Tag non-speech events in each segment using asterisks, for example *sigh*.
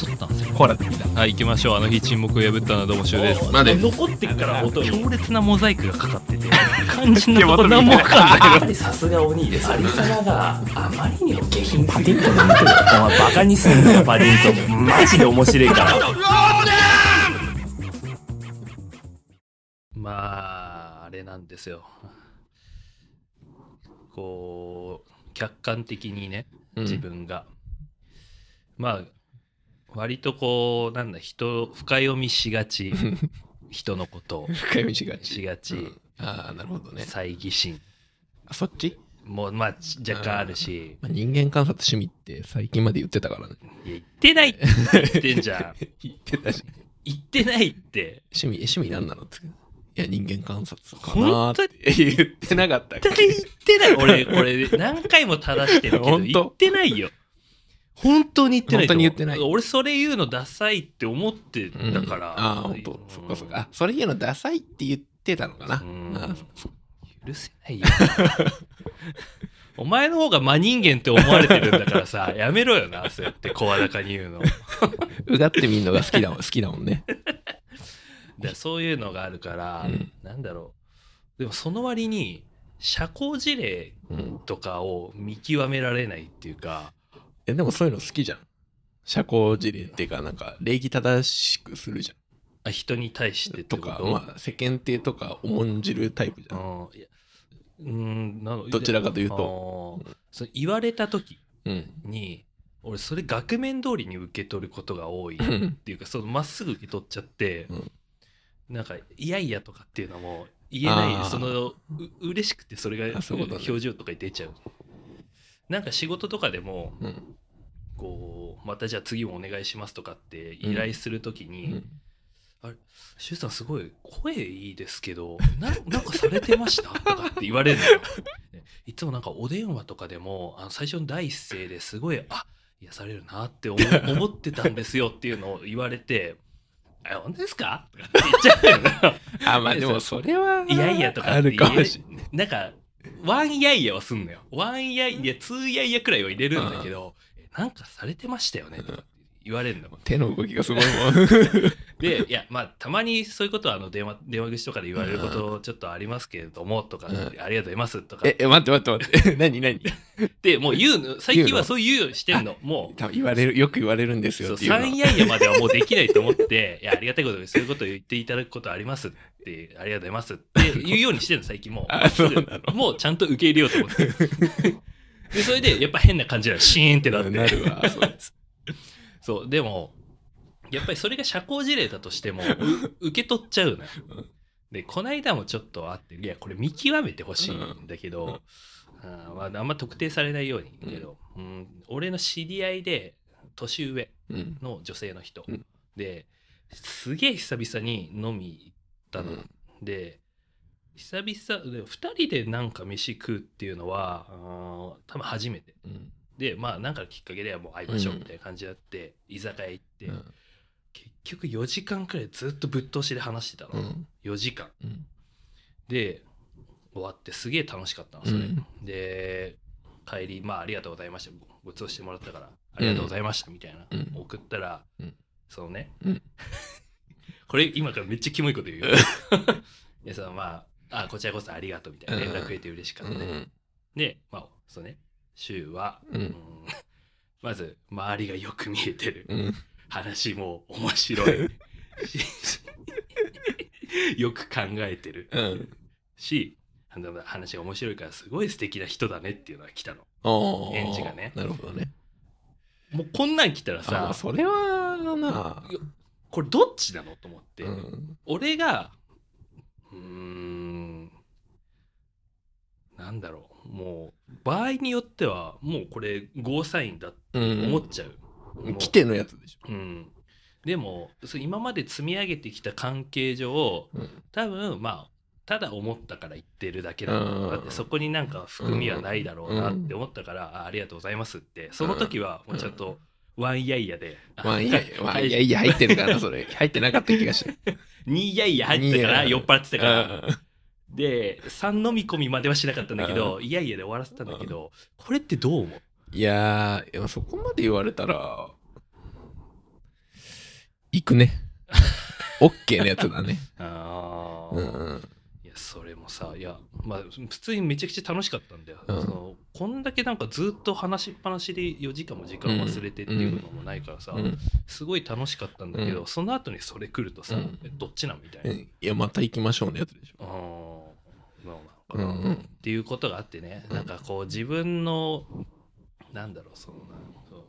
そうなんですよ。ほら。できたはい行きましょう。あの日沈黙を破ったのはどうもしゅうです。まで？残ってっから音強烈なモザイクがかかってて。肝心なとこ何もわかんない。*laughs* やっぱりさすが鬼です。アリサナがあまりにも下品パディントンの見て。るお前バカにすんなよパディントンマジで面白いから。*laughs* まああれなんですよ。こう客観的にねうん。自分が、まあ割とこうなんだ人深読みしがち。*laughs* 人のことを。深読みしがち。しがち。うん。ああなるほどね。猜疑心。あそっち、もうまあ若干あるし。まあ、人間観察趣味って最近まで言ってたからね。いや言ってないって。言ってんじゃん。*laughs* 言ってたし。言ってないって。趣味え趣味何なのって。いや人間観察かなーって。言ってなかったっ絶対け言ってない。俺これ何回も正してるけど *laughs* 言ってないよ本当に言ってない本当に言ってない。俺それ言うのダサいって思ってうんたから、ああ本当。そっかそっか。あそれ言うのダサいって言ってたのかな？うん。許せないよ。お前の方が真人間って思われてるんだからさ *laughs* やめろよなそうやって声高に言うの。*laughs* うがってみんのが好きだもん *laughs* 好きだもんね。らそういうのがあるから、うん。なんだろうでもその割に社交辞令うんとかを見極められないっていうかえでもそういうの好きじゃん。社交辞令っていうかなんか礼儀正しくするじゃあ人に対してと？とかまあ世間体とか重んじるタイプじゃん。うんいやうんなのどちらかというと。あーそう言われた時うん。に俺それ額面通りに受け取ることが多いっうんていうか *laughs* そのまっすぐ受け取っちゃって、うん。なんか「いやいや」とかっていうのも言えないそのう嬉しくてそれがあそういうことね。表情とかに出ちゃうなんか仕事とかでもうんこうまたじゃあ次もお願いしますとかって依頼するときうに、んシュウさんすごい声いいですけどななんかされてましたとかって言われるのよ。*laughs* ねいつもなんかお電話とかでもあの最初の第一声ですごいあ癒されるなって思 *laughs* 思ってたんですよっていうのを言われて「あ本当ですか?」とかって言っちゃうのよ。*laughs* あまあでもそれはいやいやとかあって言えるかもしれないなんかワンやいやはすんのよ。ワンやいやツーやいやくらいは入れるんだけど「えなんかされてましたよね」とか言われるの。手の動きがすごいもん。でいやまあたまにそういうことはあの電話電話口とかで言われることちょっとありますけれどもとか、うん。ありがとうございますとか。ええ待って待って待って。*laughs* 何何？でもう言うの最近はそういうようにしてんの。も多分言われるよく言われるんですよっていうの3やいやまではもうできないと思って *laughs* いやありがたいことでそういうことを言っていただくことありますってありがとうございますって *laughs* 言うようにしてるの最近もう。あそうなの？もうちゃんと受け入れようと思って。でそれでやっぱ変な感じなのシーンってなって。なるわそうそうでもやっぱりそれが社交辞令だとしても *laughs* う受け取っちゃうのよ。でこの間もちょっとあっていやこれ見極めてほしいんだけど、あーまあ、あんま特定されないようにだけど、うん。俺の知り合いで年上うん。の女性の人、うん。ですげえ久々に飲み行ったの、うん。で久々で2人でなんか飯食うっていうのは多分初めて。うんでまあなんかのきっかけでもう会いましょうみたいな感じになって、居酒屋行って、うん。結局4時間くらいずっとぶっ通しで話してたの、うん。4時間。うん。で終わってすげえ楽しかったのそれ、うん。で帰りまあありがとうございました。ごちそうしてもらったからありがとうございましたみたいな、うん。送ったら、うん。そのね、うん。*laughs* これ今からめっちゃキモいこと言うよ。でさまああこちらこそありがとうみたいな。連絡くれて嬉しかった、うん。でまあそうね週は、うん。うん。まず周りがよく見えてる、うん。話も面白い。し *laughs* よく考えてる。うん。し話が面白いからすごい素敵な人だねっていうのが来たの。おー。返事がね。なるほどね。もうこんなん来たらあさまあそれはな。これどっちなのと思って、うん。俺がうーんなんだろう。もう場合によってはもうこれゴーサインだって思っちゃう、もう来てのやつでしょ。うん、でも今まで積み上げてきた関係上うん。多分まあただ思ったから言ってるだけだろうなってうん。そこになんか含みはないだろうなって思ったから、あありがとうございますって。その時はもうちゃんとワンイヤイヤで、ワンイヤイヤワンイヤイヤ入ってるかなそれ。入ってなかった気がし2 *laughs* イヤイヤ入ってたから酔っ払ってたから。うんで3飲み込みまではしなかったんだけどいやいやで終わらせたんだけどこれってどう思う？いやーそこまで言われたら行くね。*laughs* オッケーのやつだね。ああ、うんうん。いやそれもさいやまあ普通にめちゃくちゃ楽しかったんだよ、うん。そのこんだけなんかずっと話しっぱなしで4時間も時間忘れてっていうのもないからさ、うん。すごい楽しかったんだけど、うん。その後にそれ来るとさ、うん。えどっちなん？みたいな、うん。いや、また行きましょうのやつでしょ。あーなのかな、っていうことがあってね、うんなんかこう自分のなんだろうそのなそう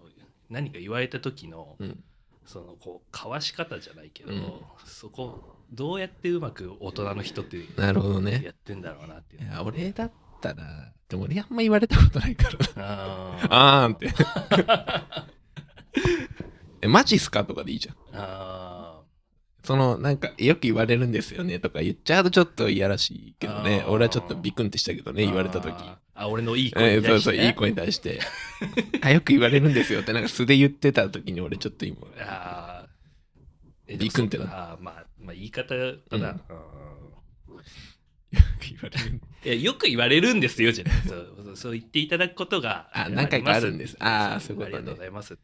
何か言われた時の、うん。そのこうかわし方じゃないけど、うんそこどうやってうまく大人の人ってなるほどね。やってんだろうなっていういや、俺だったら、でも俺あんま言われたことないからな。あーあーんって。*laughs* え、マジっすか？とかでいいじゃん。あその、なんか、よく言われるんですよねとか言っちゃうとちょっといやらしいけどね。俺はちょっとビクンってしたけどーね、言われた時。あ俺のいい声えに対して、ね。そうそう、いい声に対して。*laughs* あ、よく言われるんですよって、なんか素で言ってた時に俺ちょっと今、あビクンってなあーまあ、まあ言い方だな、うん。*laughs* うん言われる。いやよく言われるんですよじゃない。そうそう言っていただくことがあ何回かあるんです。あーそういうことね。ありがとうございますあ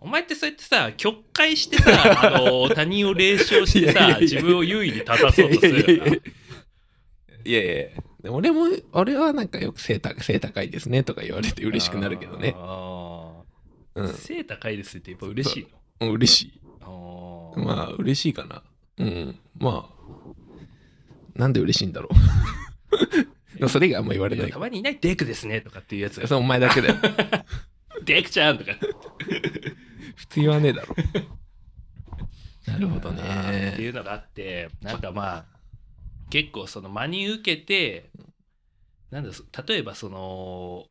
お前ってそうやってさ曲解してさあの *laughs* 他人を冷笑してさいやいやいや自分を優位に立たそうとすいやいやいるよなやいいやいやでも俺も、俺はなんかよく背高背高いですねとか言われて嬉しくなるけどね。あーうん背高いですってやっぱ嬉しいうん。嬉しい。まあ、嬉しいかな。うん。まあ、なんで嬉しいんだろう。*laughs* それ以外あんま言われないた。まにいないデクですねとかっていうやつそれお前だけだよ。*laughs* デクちゃんとか。*laughs* 普通言わねえだろ。*laughs* なるほどあーっていね。うのがあってなんかまあ結構その真に受けてなんだそ例えばその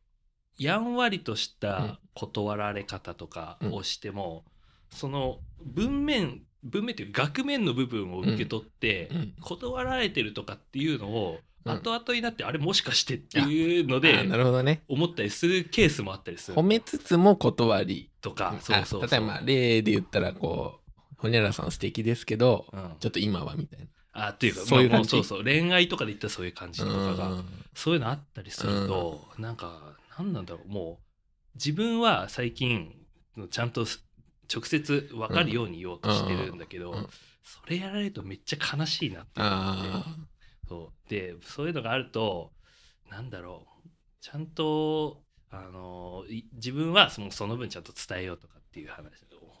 やんわりとした断られ方とかをしても、その文面文面というか額面の部分を受け取って、うん。断られてるとかっていうのをうん。後々になって、あれもしかしてっていうのあでなるほどね。思ったりするケースもあったりする。褒めつつも断り。とかそうそうそう。あ例えば、例で言ったら、こう、ほにゃらさん素敵ですけど、うん。ちょっと今はみたいな。あっていうかそういうまあもそうそう。恋愛とかで言ったらそういう感じとかが、うん。そういうのあったりすると、なんか何なんだろう。もう自分は最近ちゃんと直接分かるように言おうとしてるんだけど、うん。うん。それやられるとめっちゃ悲しいなって思って。あそうでそういうのがあるとなんだろうちゃんとあのい自分はそのその分ちゃんと伝えようとかっていう話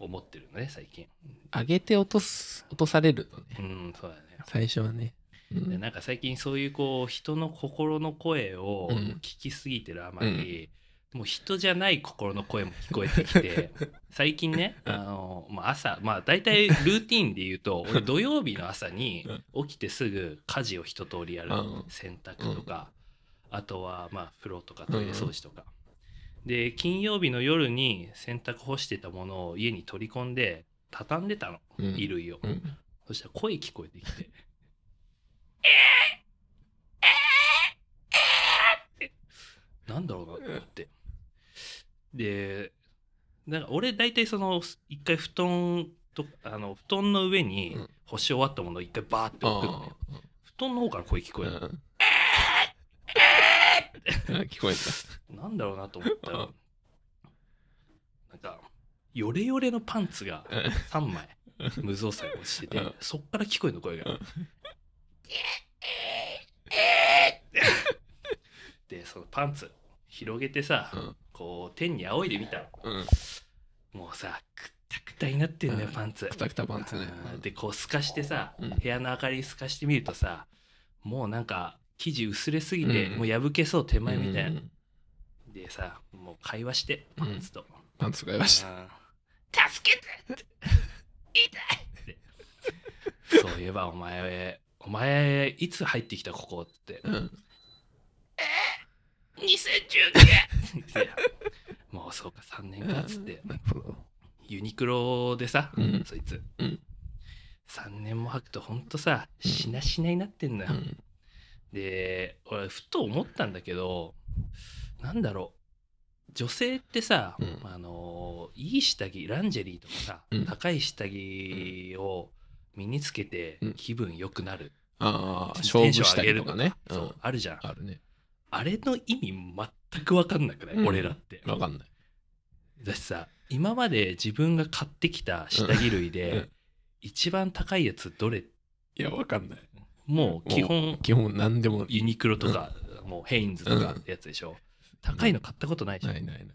を思ってるのね最近あ。上げて落とす、落とされるとね。うんそうだね最初はね。うんでなんか最近そういうこう人の心の声をうん聞きすぎてるあまり、もう人じゃない心の声も聞こえてきて *laughs* 最近ねあの、まあ、朝まあ大体ルーティンで言うと俺土曜日の朝に起きてすぐ家事を一通りやるうん洗濯とか、あとはまあ風呂とかトイレ掃除とか。で金曜日の夜に洗濯干してたものを家に取り込んで畳んでたのうん。衣類を、うん。そしたら声聞こえてきてなんだろうなと思って。で、なんか俺大体その一回布団とあの布団の上にうん。干し終わったものを一回バーって置くのね。布団の方から声聞こえる。うん。あ *laughs* 聞こえなんだろうなと思ったらうん、なんか、ヨレヨレのパンツがた。3枚無造作に落ちててうん、そっから聞こえるの声が。うん。*laughs* で、そのパンツ広げてさ、うんこう天に仰いでみたの。うん。もうさ、くったくたになってんだよ、うんパンツ。くたくたパンツねうんで、こう透かしてさ、うん部屋の明かり透かしてみるとさ、もうなんか生地薄れすぎて、うんもう破けそう手前みたいな。うんでさ、もう会話して、パンツと。パンツがいました。うん助けてって痛いって *laughs* そういえばお前お前いつ入ってきたここってうん。2019年 *laughs* もうそうか3年かっつって。ユニクロでさ、うん。そいつ、うん。3年も履くとほんとさしなしなになってんだよ、うん。で俺ふと思ったんだけどなんだろう。女性ってさ、うん。あのいい下着ランジェリーとかさ、うん。高い下着を身につけてうん。気分良くなる、ああ、テ勝負したンション上げるりとかね。うそうん。あるじゃん。あるね。あれの意味全く分かんなくない、うん。俺らって。わかんない。だしさ今まで自分が買ってきた下着類うん。で一番高いやつどれ？いや、わかんない。もう基本基本何でも。ユニクロとか、もうヘインズとかってやつでしょ、高いの買ったことないでしょ、ないないない。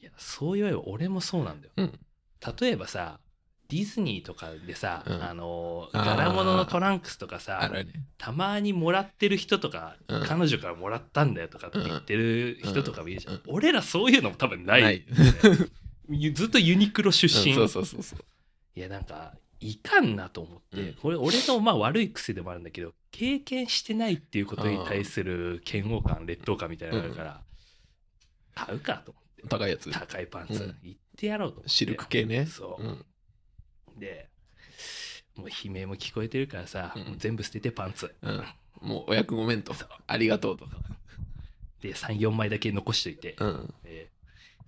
いやそう言えば俺もそうなんだよ、うん。例えばさディズニーとかでさ、うん。あの柄物のトランクスとかあさ。たまにもらってる人とか、うん。彼女からもらったんだよとかって言ってる人とかもいるじゃん、うん。俺らそういうのも多分ない、ない。*laughs* ずっとユニクロ出身、うんそうそうそうそう。いやなんかいかんなと思って、うん。これ俺のまあ悪い癖でもあるんだけど経験してないっていうことに対する嫌悪感劣等感みたいなのがあるから、買うかと思って。高いやつ。高いパンツ、うん。行ってやろうと思って。シルク系ね。そう、うん。でもう悲鳴も聞こえてるからさ、うん。もう全部捨ててパンツ。うん。もうお役ごめんと。ありがとうと。で34枚だけ残しといて、うん。えー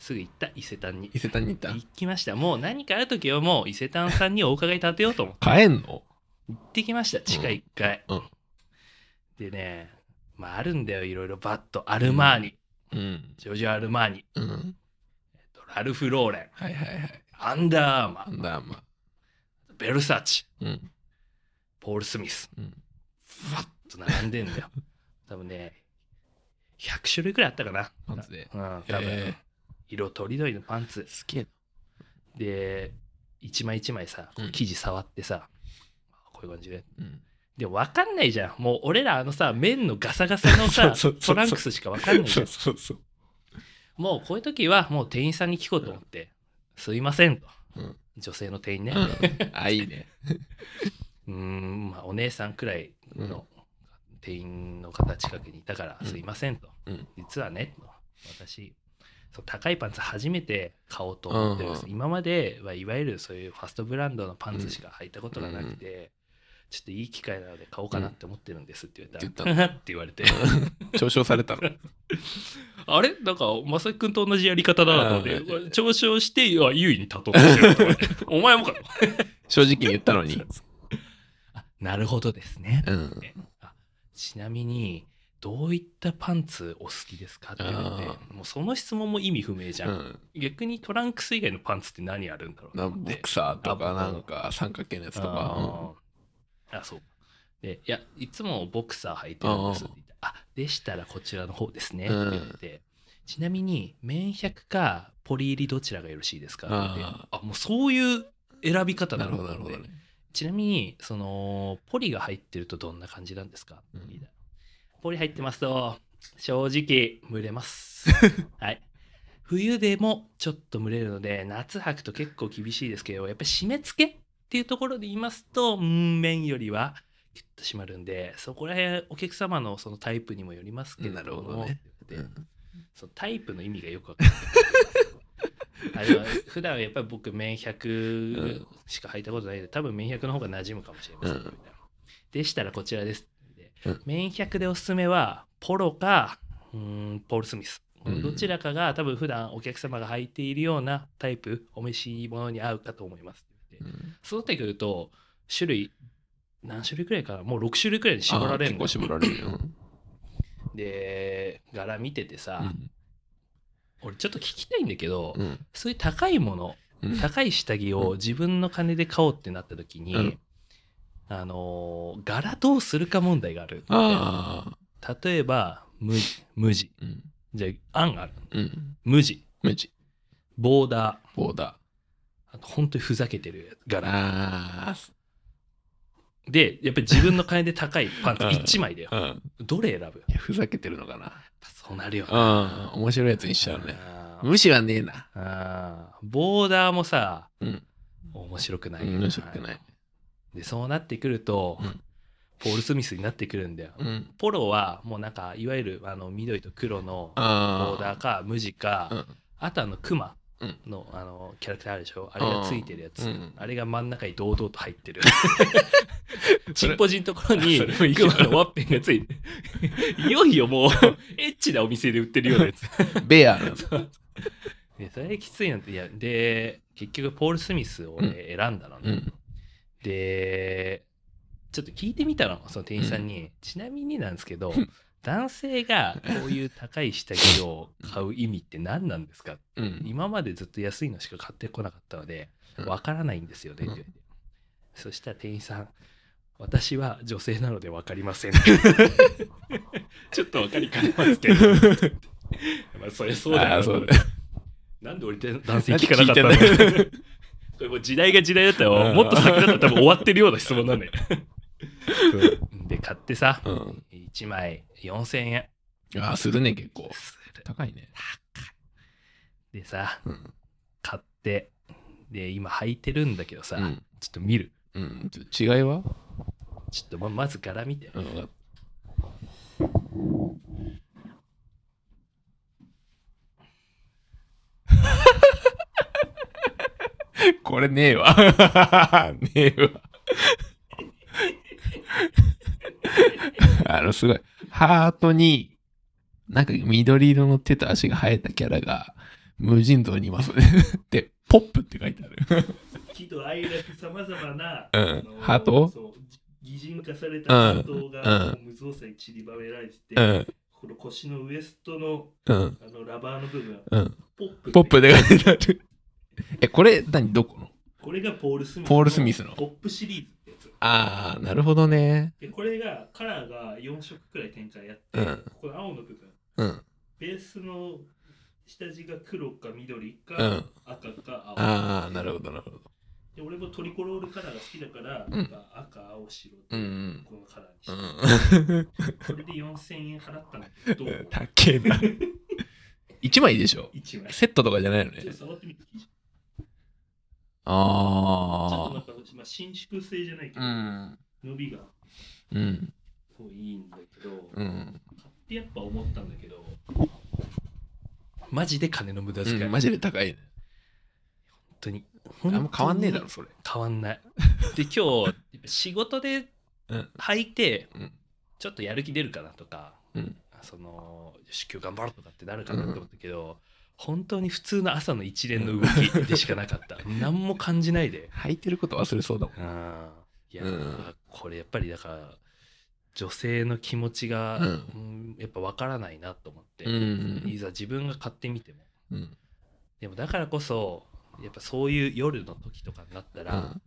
すぐ行った伊勢丹に。伊勢丹に行った？行きました。もう何かある時はもう伊勢丹さんにお伺い立てようと思って。買えんの？行ってきました。地下1階、うん。でねまああるんだよ。いろいろ。バッとアルマーニ、うん。ジョージオ・アルマーニ、うん。えっとラルフ・ローレン。はいはいはい。アンダーアーマー。なんだ、まあ。ベルサーチ。うん。ポール・スミス。うん。ふわっと並んでんだよ。*laughs* 多分ね100種類くらいあったかな。パンツで。うん多分、へ色とりどりのパンツ。ーすげえ。で一枚一枚さうん。生地触ってさ、こういう感じで。な。うん。でも分かんないじゃん。もう俺らあのさ綿のガサガサのさ *laughs* トランクスしか分かんないじそゃうん。もうこういう時はもう店員さんに聞こうと思って「すいません」と、うん女性の店員ね。うん。あ、いいね。うーんまあお姉さんくらいの店員の方近くにいたから「うん。すいません」と、うん。実はねと私そう高いパンツ初めて買おうと思ってるんです、うん。今まではいわゆるそういうファストブランドのパンツしか履いたことがなくて、ちょっといい機会なので買おうかなって思ってるんですって言ったら、言った *laughs* って言われて。*laughs* 嘲笑されたの。*laughs* あれ？なんかまさきくんと同じやり方だなと思って。嘲笑して優位に立とうとしてるお前もか。と正直に言ったのに。あなるほどですね、うん。あちなみにどういったパンツお好きですかって言われてあもうその質問も意味不明じゃん、うん。逆にトランクス以外のパンツって何あるんだろうななボクサーとかあなんか三角形のやつとか。あそう。でいやいつもボクサー履いてるんですって言ってあでしたらこちらの方ですねってうん言って、ちなみに綿100かポリ入りどちらがよろしいですかって。言ってあ。あもうそういう選び方ななのるほどなるほどね。ちなみにそのポリが入ってるとどんな感じなんですか、うん。ポリ入ってますと正直蒸れます。*laughs* はい。冬でもちょっと蒸れるので夏履くと結構厳しいですけどやっぱり締め付けっていうところで言いますとうん面よりはキュッと締まるんでそこら辺お客様のそのタイプにもよりますけれどもなるほどね。でうん。そのタイプの意味がよくわかんない。*laughs* あでも普段はやっぱり僕綿100しか履いたことないので多分綿100の方が馴染むかもしれません、うん。みたいな。でしたらこちらですでうん。綿100でおすすめはポロかうーんポール・スミス。うん。どちらかが多分普段お客様が履いているようなタイプお召し物に合うかと思いますうん。そうなってくると種類何種類くらいかな。もう6種類くらいに絞られるのあ結構絞られるよ。で柄見ててさ、うん。俺ちょっと聞きたいんだけど、うん。そういう高いものうん。高い下着を自分の金で買おうってなった時に、うん。あのー柄どうするか問題がある。例えば無無地。うん。じゃあ案がある。うん。無地。無地。ボーダー。ボーダあと本当にふざけてるー。柄あでやっぱり自分の金で高いパンツ *laughs* うん1枚だよあ。うん。どれ選ぶ？いや、ふざけてるのかな。そうなるようん。面白いやつにしちゃうね。あー無視はねえな。あーボーダーもさうん。面白くない、面白くない。でそうなってくると、うんポール・スミスになってくるんだよ、うん。ポロはもうなんかいわゆるあの緑と黒のボ。ーダーか無地か、うんあとあのクマうんのあのキャラクターあるでしょ？あれがついてるやつ、うんあれが真ん中に堂々と入ってる。*laughs* チンポジのところにいいクマのワッペンがついていよいよもう *laughs* エッチなお店で売ってるようなやつ。ベア。*laughs* でそれきついなって。いやで結局ポール・スミスを俺選んだのね、うん。でちょっと聞いてみたのその店員さんに、ちなみになんですけど男性がこういう高い下着を買う意味って何なんですか？うん。今までずっと安いのしか買ってこなかったのでうん。わからないんですよね、うん。そしたら店員さん私は女性なので分かりません。*laughs* ちょっと分かりかねますけど。*laughs* まあそりゃそうだよ。そうだ。なんで俺って男性聞かなかったの？*laughs* これもう時代が時代だったらうんもっと先だったら多分終わってるような質問なんだよで買ってさうん。1枚4000円ああ、するね、結構。高いね。でさうん。買ってで今履いてるんだけどさ、うん。ちょっと見るうん。違いは？ちょっとままず柄見て、うん。*laughs* これねえわ。*laughs* ねえわ。*laughs* あの、すごい。ハートに、なんか緑色の手と足が生えたキャラが無尽蔵にいますね。*laughs* で、ポップって書いてある。喜怒哀楽さまざまな、うんハート？擬人化されたハートが、うん無造作に散りばめられてて、うん。この腰のウエストのうん。あのラバーの部分、うん。ポップポップで書いてある。え、これ、何、どこの？これがポール・スミスポールスミスのポップシリーズああ、なるほどね。でこれがカラーが4色くらい展開やって、うん。この青の部分。うん。ベースの下地が黒か緑か、うん。赤か青。ああ、なるほど、なるほど。で俺もトリコロールカラーが好きだから、うん。赤青白ってうんうん。このカラーにして、う。ん。それで4000円払ったんだけどどうたっけえな。1枚でしょ？1枚。セットとかじゃないのね。ああ。まあ、伸縮性じゃないけど、うん。伸びがうん。こういいんだけど、うん。買ってやっぱ思ったんだけどマジで金の無駄遣い、うんマジで高いね。本当にあんま変わんねえだろ、それ。変わんない *laughs* で今日仕事でうん。履いてうん。ちょっとやる気出るかなとかうん。その今日頑張ろうとかってなるかなと思ったけど、本当に普通の朝の一連の動きでしかなかった。何も感じないで。履いてること忘れそうだもん。うん。いや、うん。これやっぱりだから女性の気持ちが、うん。うんやっぱ分からないなと思って、うん。いざ自分が買ってみても。うん。でもだからこそやっぱそういう夜の時とかになったら、うん。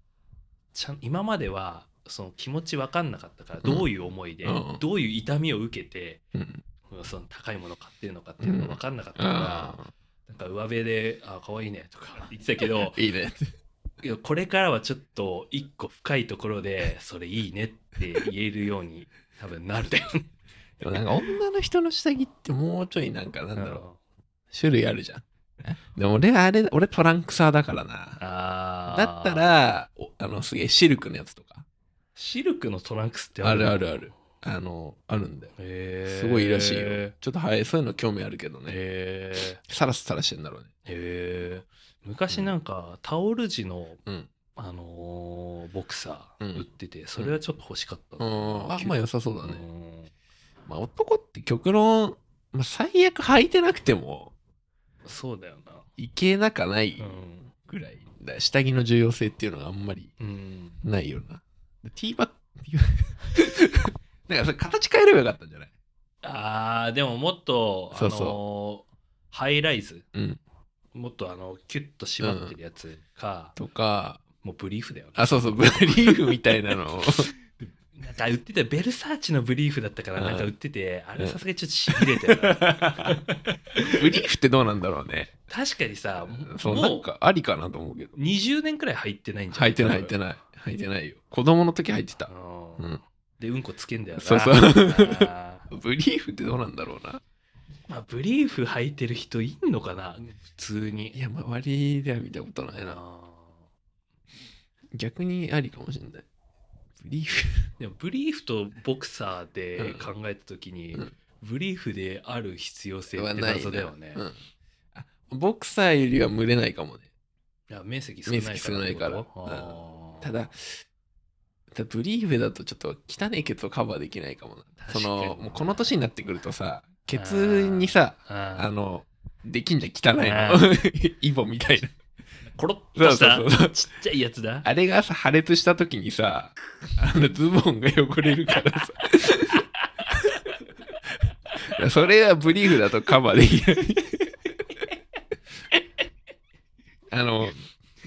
ちゃん今まではその気持ち分かんなかったからうん。どういう思いで、うん。どういう痛みを受けてうん。その高いものを買ってるのかっていうのが分かんなかったから、あなんか上辺で「あ可愛いね」とか *laughs* 言ってたけどあ。いいね。いやこれからはちょっと一個深いところでそれいいねって言えるように多分なるだよね。でもなんか女の人の下着ってもうちょいなんかなんだろう。種類あるじゃん。でも俺はあれ、俺トランクサーだからな。だったら、おあの、すげえシルクのやつとか。シルクのトランクスってあるるあるある。あの、あるんだよ。へーすごいいいらしいよ。ちょっとはい、そういうの興味あるけどね。へーサラスサラしてんだろうね。へえ昔なんかタオル地の、うんあのーボクサうんー売ってて、それはちょっと欲しかったうな、ん。あ、まあ良さそうだね。ねまあ男って極論、まあ、最悪履いてなくても、そうだよいけなかないなぐらい。だ下着の重要性っていうのがあんまりうん、うん、ないよな。ティーバッグ、ティーバッグなんかそれ形変えればよかったんじゃない？あーでももっとそうそうあのーハイライズうん。もっとあのキュッと締まってるやつか、とか、もうブリーフだよねあ、そうそう、ブリーフみたいなのを。*laughs* なんか売ってたベルサーチのブリーフだったからうんなんか売ってて、あれさすがにちょっとしびれてるなブリーフってどうなんだろうね。確かにさそう、もうなんかありかなと思うけど。20年くらい入ってないんじゃない？履いてない、履いてないない。履いてないよ。子供の時履いてた。ううんん。でうんこつけんだよな。そうそう。あー。ブリーフってどうなんだろうな。まあ、ブリーフ履いてる人いんのかな？普通に。いや、周りでは見たことないな。あ逆にありかもしれない。ブリーフ。ー *laughs* でもブリーフとボクサーで考えた時に、うん。ブリーフである必要性ってはないな。謎だよね、うん。あボクサーよりは蒸れないかもね。いや面積少ないから面積少ないから。ただブリーフだとちょっと汚いケツをカバーできないかもな。その、もうこの年になってくるとさ、ケツにさ、あの、できんじゃん汚いあの。*laughs* イボみたいな。コロッとしたそうそうそうちっちゃいやつだあれがさ、破裂した時にさ、あのズボンが汚れるからさ。*laughs* それはブリーフだとカバーできない。あの、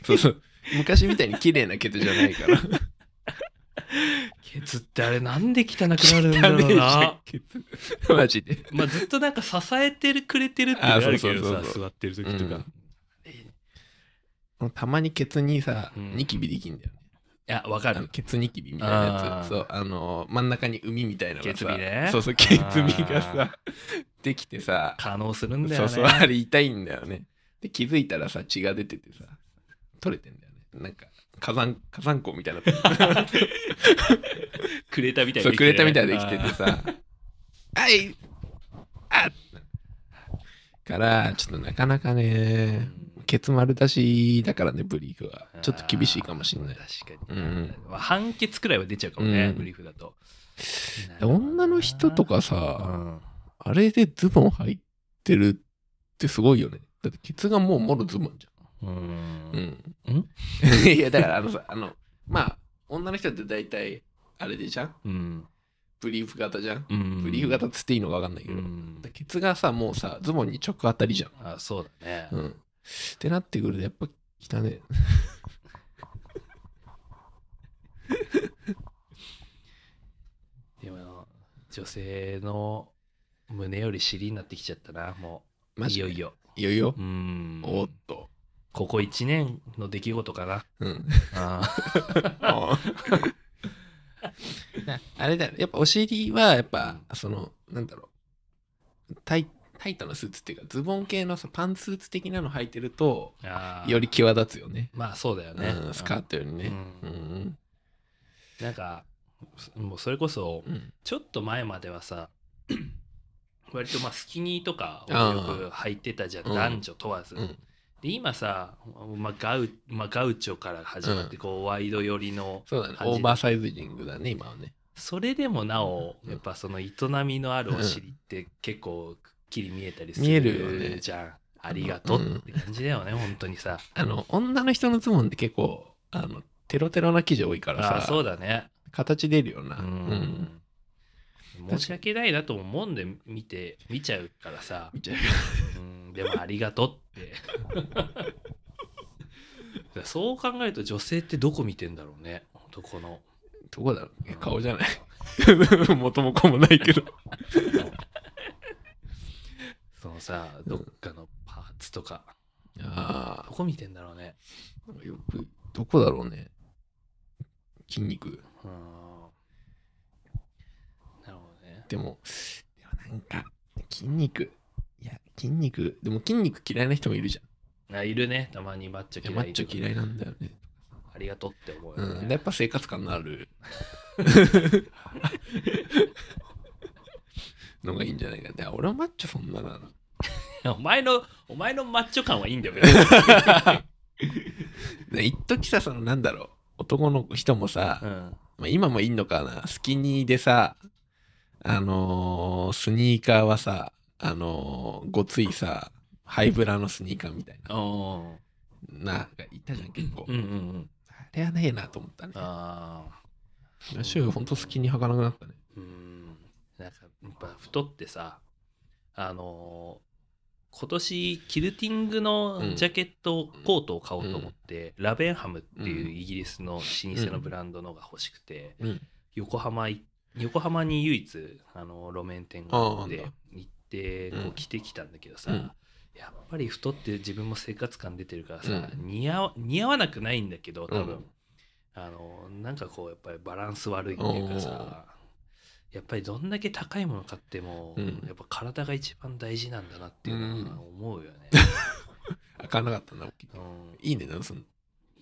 そうそう。昔みたいに綺麗なケツじゃないから。ケツってあれなんで汚くなるんだろうな。*laughs* マジで。まあずっとなんか支えてくれてるってなるけあそうそうどさ、座ってる時とか。うんいたまにケツにさ、うんニキビできんだよね。や、わかる。ケツニキビみたいなやつ。そう、あの、真ん中に海みたいなのがさケツビねそうそう、ケツビがあさ、できてさ、可能するんだよね。そうそう、あれ痛いんだよね。で、気づいたらさ、血が出ててさ、取れてんだよね。なんか、火山、火山口みたいな。*laughs* くれたみたいそう、にくれたみたいできててさ、はいあから、ちょっとなかなかね、ケツ丸出しだからね、ブリーフは。ちょっと厳しいかもしんない。確かに。うんまあ、半ケツくらいは出ちゃうかもね、うんブリーフだと。女の人とかうさ、んあれでズボン履いてるってすごいよね。だってケツがもうもろズボンじうゃん。ん。うん。*laughs* いや、だからあのさ、あの、まあ、女の人って大体、あれでじゃん？うん。ブリーフ型じゃん？うんブリーフ型っつっていいのか分かんないけど。うんだケツがさ、もうさ、ズボンに直当たりじゃん。あ、そうだね。うん。ってなってくると、やっぱ汚ね。*laughs* でも、女性の胸より尻になってきちゃったな、もう。いよいよ。いよいよ？う。ん。おっと。ここ1年の出来事かな。うん。あ *laughs* *laughs* なあれだよ。やっぱお尻はやっぱそのなんだろう。タイタイトなスーツっていうかズボン系のさパンツスーツ的なの履いてるとより際立つよね。まあそうだよね。うん、スカートよりね。ううん。んなんか、もうそれこそう、ん。ちょっと前まではさ、*clears throat* 割とまあスキニーとかをよく履いてたじゃん。男女問わず。うんで今さ、まあガウまあ、ガウチョから始まってこう、ワイド寄りのそうだね。オーバーサイズリングだね今はね。それでもなお、うん。やっぱその営みのあるお尻って結構くっきり見えたりす見えるよね。るじゃん。ありがとうって感じだよね、本当にさ。あの女の人のズボンって結構あのテロテロな生地多いからああ、さそうだね。形出るよな。ううん。ん。申し訳ないなと思うんで見て、見ちゃうからさ。見ちゃううん、でもありがとうって。*laughs* そう考えると女性ってどこ見てんだろうね。男の。どこだろうえ顔じゃない *laughs* 元も子もないけど *laughs* そのさ、どっかのパーツとか。あどこ見てんだろうね。あよくどこだろうね筋肉うん。なるほどね。でも、でもなんか、筋肉。筋肉、でも筋肉嫌いな人もいるじあいるね。たまにマッチョゃん。嫌いマッチョ嫌いなんだよね。ありがとうって思うようん。やっぱ生活感のある *laughs* のがいいんじゃないか。で俺はマッチョそんなな。お前の、お前のマッチョ感はいいんだよ、別にで一時さ、そのなんだろう、男の人もさ、うん。まあ、今もいんのかな、スキニーでさ、あのースニーカーはさ、あのーごついさ、ハイブラのスニーカーみたいな。おなんかいたじゃん、結構。うんうんうん。あれはねえなと思ったね。ああ。シューほんとスキニー履かなくなったね。うん。なんか、やっぱ太ってさ、あのー今年キルティングのジャケット、コートを買おうと思って、ラベンハムっていうイギリスの老舗のブランドのが欲しくて、うん。横浜い横浜に唯一あの路面店があってあってこうんう着てきたんだけどさ、うんやっぱり太って自分も生活感出てるからさ、う似合わ似合わなくないんだけど多分、うんあのなんかこうやっぱりバランス悪いっていうかさやっぱりどんだけ高いもの買っても、うんやっぱ体が一番大事なんだなっていうのは思うよね。*laughs* 履かなかったんだ。うんいい値段すんの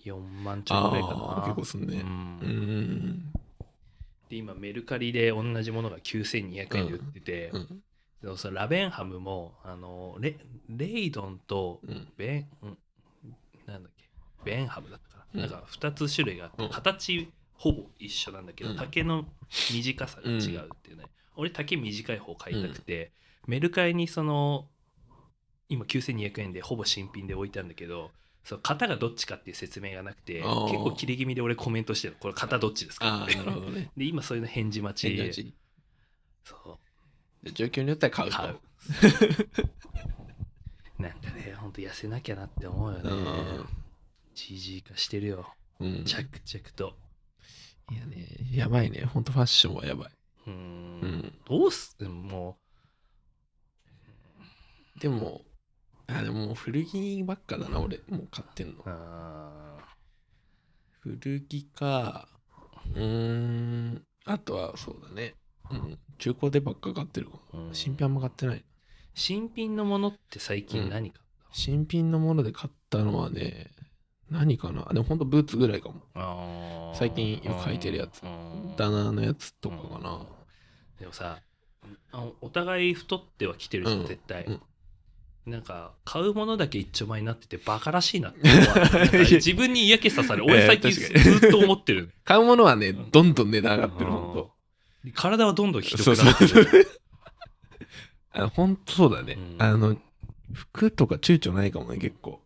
？4万ちょいぐらいかああ、な。結構すんね。ううんん。で今メルカリで同じものが9200円で売ってて、うん。でもラベンハムもあのレレイドンとうん。ベン、うん、なんだっけ。ベンハムだったかな,、うん。なんか2つ種類があってうん。形ほぼ一緒なんだけど、うん。丈の短さが違うっていうね、俺丈短い方買いたくて、メルカリにその今9200円でほぼ新品で置いたんだけどその型がどっちかっていう説明がなくて結構切れ気味で俺コメントしてる。これ型どっちですかああ、なるほどね。*laughs* で今そういうの返事待ち。そう状況によっては買うと。買う *laughs* なんかねほんと痩せなきゃなって思うよねうん GG 化してるようん。着々といやね、やばいね。ほんとファッションはやばい。うーうんん。どうすもでも、あ、でももう古着ばっかだな、俺。もう買ってんのう。あ古着か、うーん、あとはそうだね。うん。中古でばっか買ってるかも。ーうん。新品あんま買ってない。新品のものって最近何買っ新品のもので買ったのはね、何かな？でもほんとブーツぐらいかも。最近よく履いてるやつ。うん。ダナーのやつとかかな。でもさあお互い太ってはきてるじゃん、うん。絶対、うん。なんか買うものだけ一丁前になっててバカらしいなって *laughs* 自分に嫌気さされる俺最近 *laughs* ずっと思ってる。買うものはね、ん。どんどん値段上がってる、ほんと。体はどんどんひどくなってる。あほんとそうだね。うん。あの、服とか躊躇ないかもね、結構。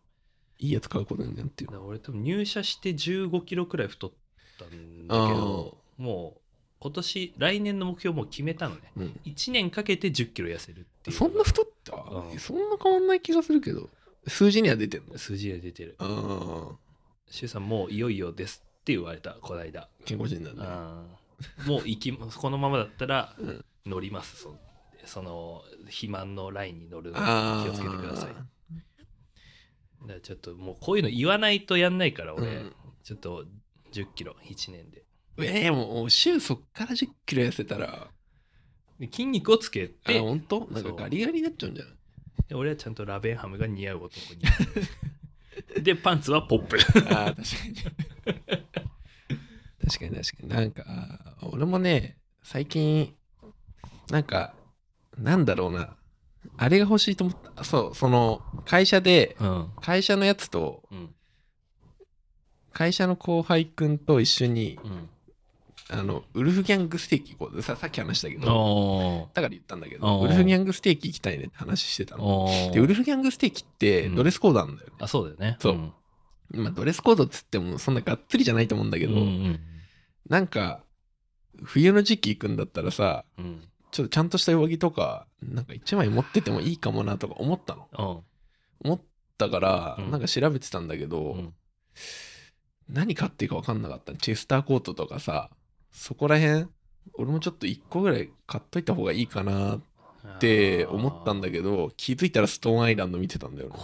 いいやつ買うことになっていう。だ。から俺多分入社して15キロくらい太ったんだけどもう今年来年の目標もう決めたのね。うん、1年かけて10キロ痩せるっていう。そんな太った、うん。そんな変わんない気がするけど。数字には出てんの？数字で出てる。ああ、シュウさんもういよいよですって言われたこの間。健康人なんだ。あーもう行きこのままだったらうん。乗ります。そその肥満のラインに乗るのでああ。気をつけてください。だからちょっともうこういうの言わないとやんないから俺、うん。ちょっと10キロ1年で。ええもう週そっから10キロ痩せたら、で筋肉をつけあ、て。ほんとなんかガリガリになっちゃうんじゃない？で俺はちゃんとラベンハムが似合う男に *laughs* でパンツはポップ。ああ、確かに。確かに確かに。なんか、俺もね、最近、なんか、なんだろうな。あれが欲しいと思った。そう、その、会社で、うん。会社のやつと、うん。会社の後輩くんと一緒に、うん。あの、ウルフギャングステーキ行こう。ささっき話したけど、おだから言ったんだけおど、ー。ウルフギャングステーキ行きたいねって話してたの。おで、ウルフギャングステーキってうん。ドレスコードなんだよね。あそうだよね。そう。ん。まあ、ドレスコードっつってもそんながっつりじゃないと思うんだけど、うんうんなんか、冬の時期行くんだったらさ、うんちょっとちゃんとした上着とか、なんか一枚持っててもいいかもなとか思ったの。うん思ったから、うんなんか調べてたんだけど、うん何買っていいか分かんなかった。チェスターコートとかさ、そこら辺、俺もちょっと1個ぐらい買っといた方がいいかなって思ったんだけど、気づいたらストーンアイランド見てたんだよね。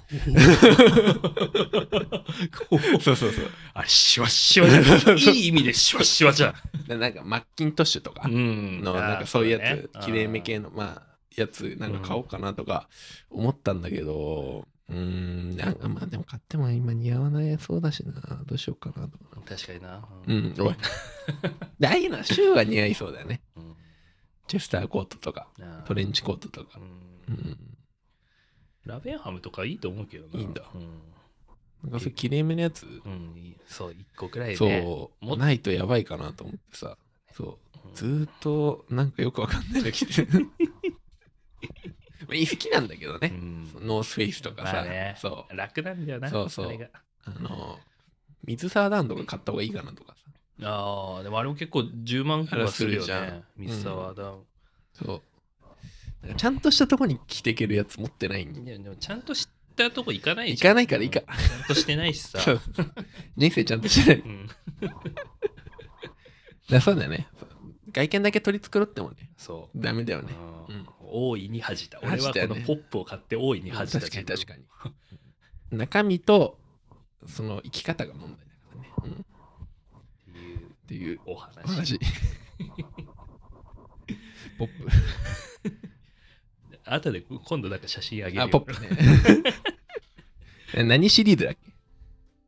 そうそうそう。あれシワシワじゃん *laughs* いい意味でシワシワじゃんでなんかマッキントッシュとかんの、なんかそういうやつ、きれいめ系の、まあ、やつ、なんか買おうかなとか思ったんだけど、うーん、なんかまあでも買っても今似合わないそうだしな、どうしようかなとか。確かになうん、おい。でああいうのはシューは似合いそうだよね。うんチェスターコートとか、トレンチコートとか。う。ん。うん。ラベンハムとかいいと思うけどな。いいんだ。うん。なんかそういうきれいめなやつ、うんそう1個くらいねそう、もっないとやばいかなと思ってさ。そう。うん。ずーっとなんかよくわかんないの着てる。*laughs* まあいい好きなんだけどね。うん。ノースフェイスとかさ、まあね。そう。楽なんだよなそうそう。あの、水沢ダンとか買った方がいいかなとかさ。ああでもあれも結構10万くらいするよね。ん。水沢ダウンそう。ちゃんとしたとこに着ていけるやつ持ってないんいやでもちゃんとしたとこ行かない行かないからいいか。うんちゃんとしてないしさ。人生ちゃんとしてない。うん。*laughs* らそうだよね。外見だけ取り繕ってもね、そう。ダメだよね。うんうん。大いに恥じた。俺はこのポップを買って大いに恥じた確かに確かにに。中身と、その生き方が問題だからね。うん、っっていうお話。*laughs* ポッ *laughs* 後で今度なんか写真あげプ。るよあ、ポップね。*laughs* え何シリーズだっ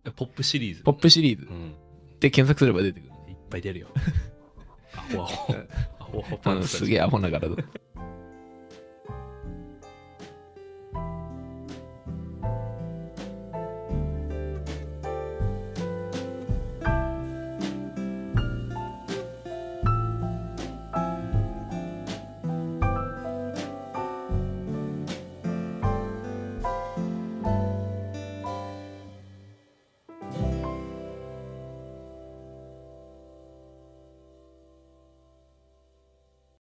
け？ポップシリーズポップシリーズうんで検索すれば出てくる。いっぱい出るよアホアホアホアホパうんンツすげえアホな柄だ。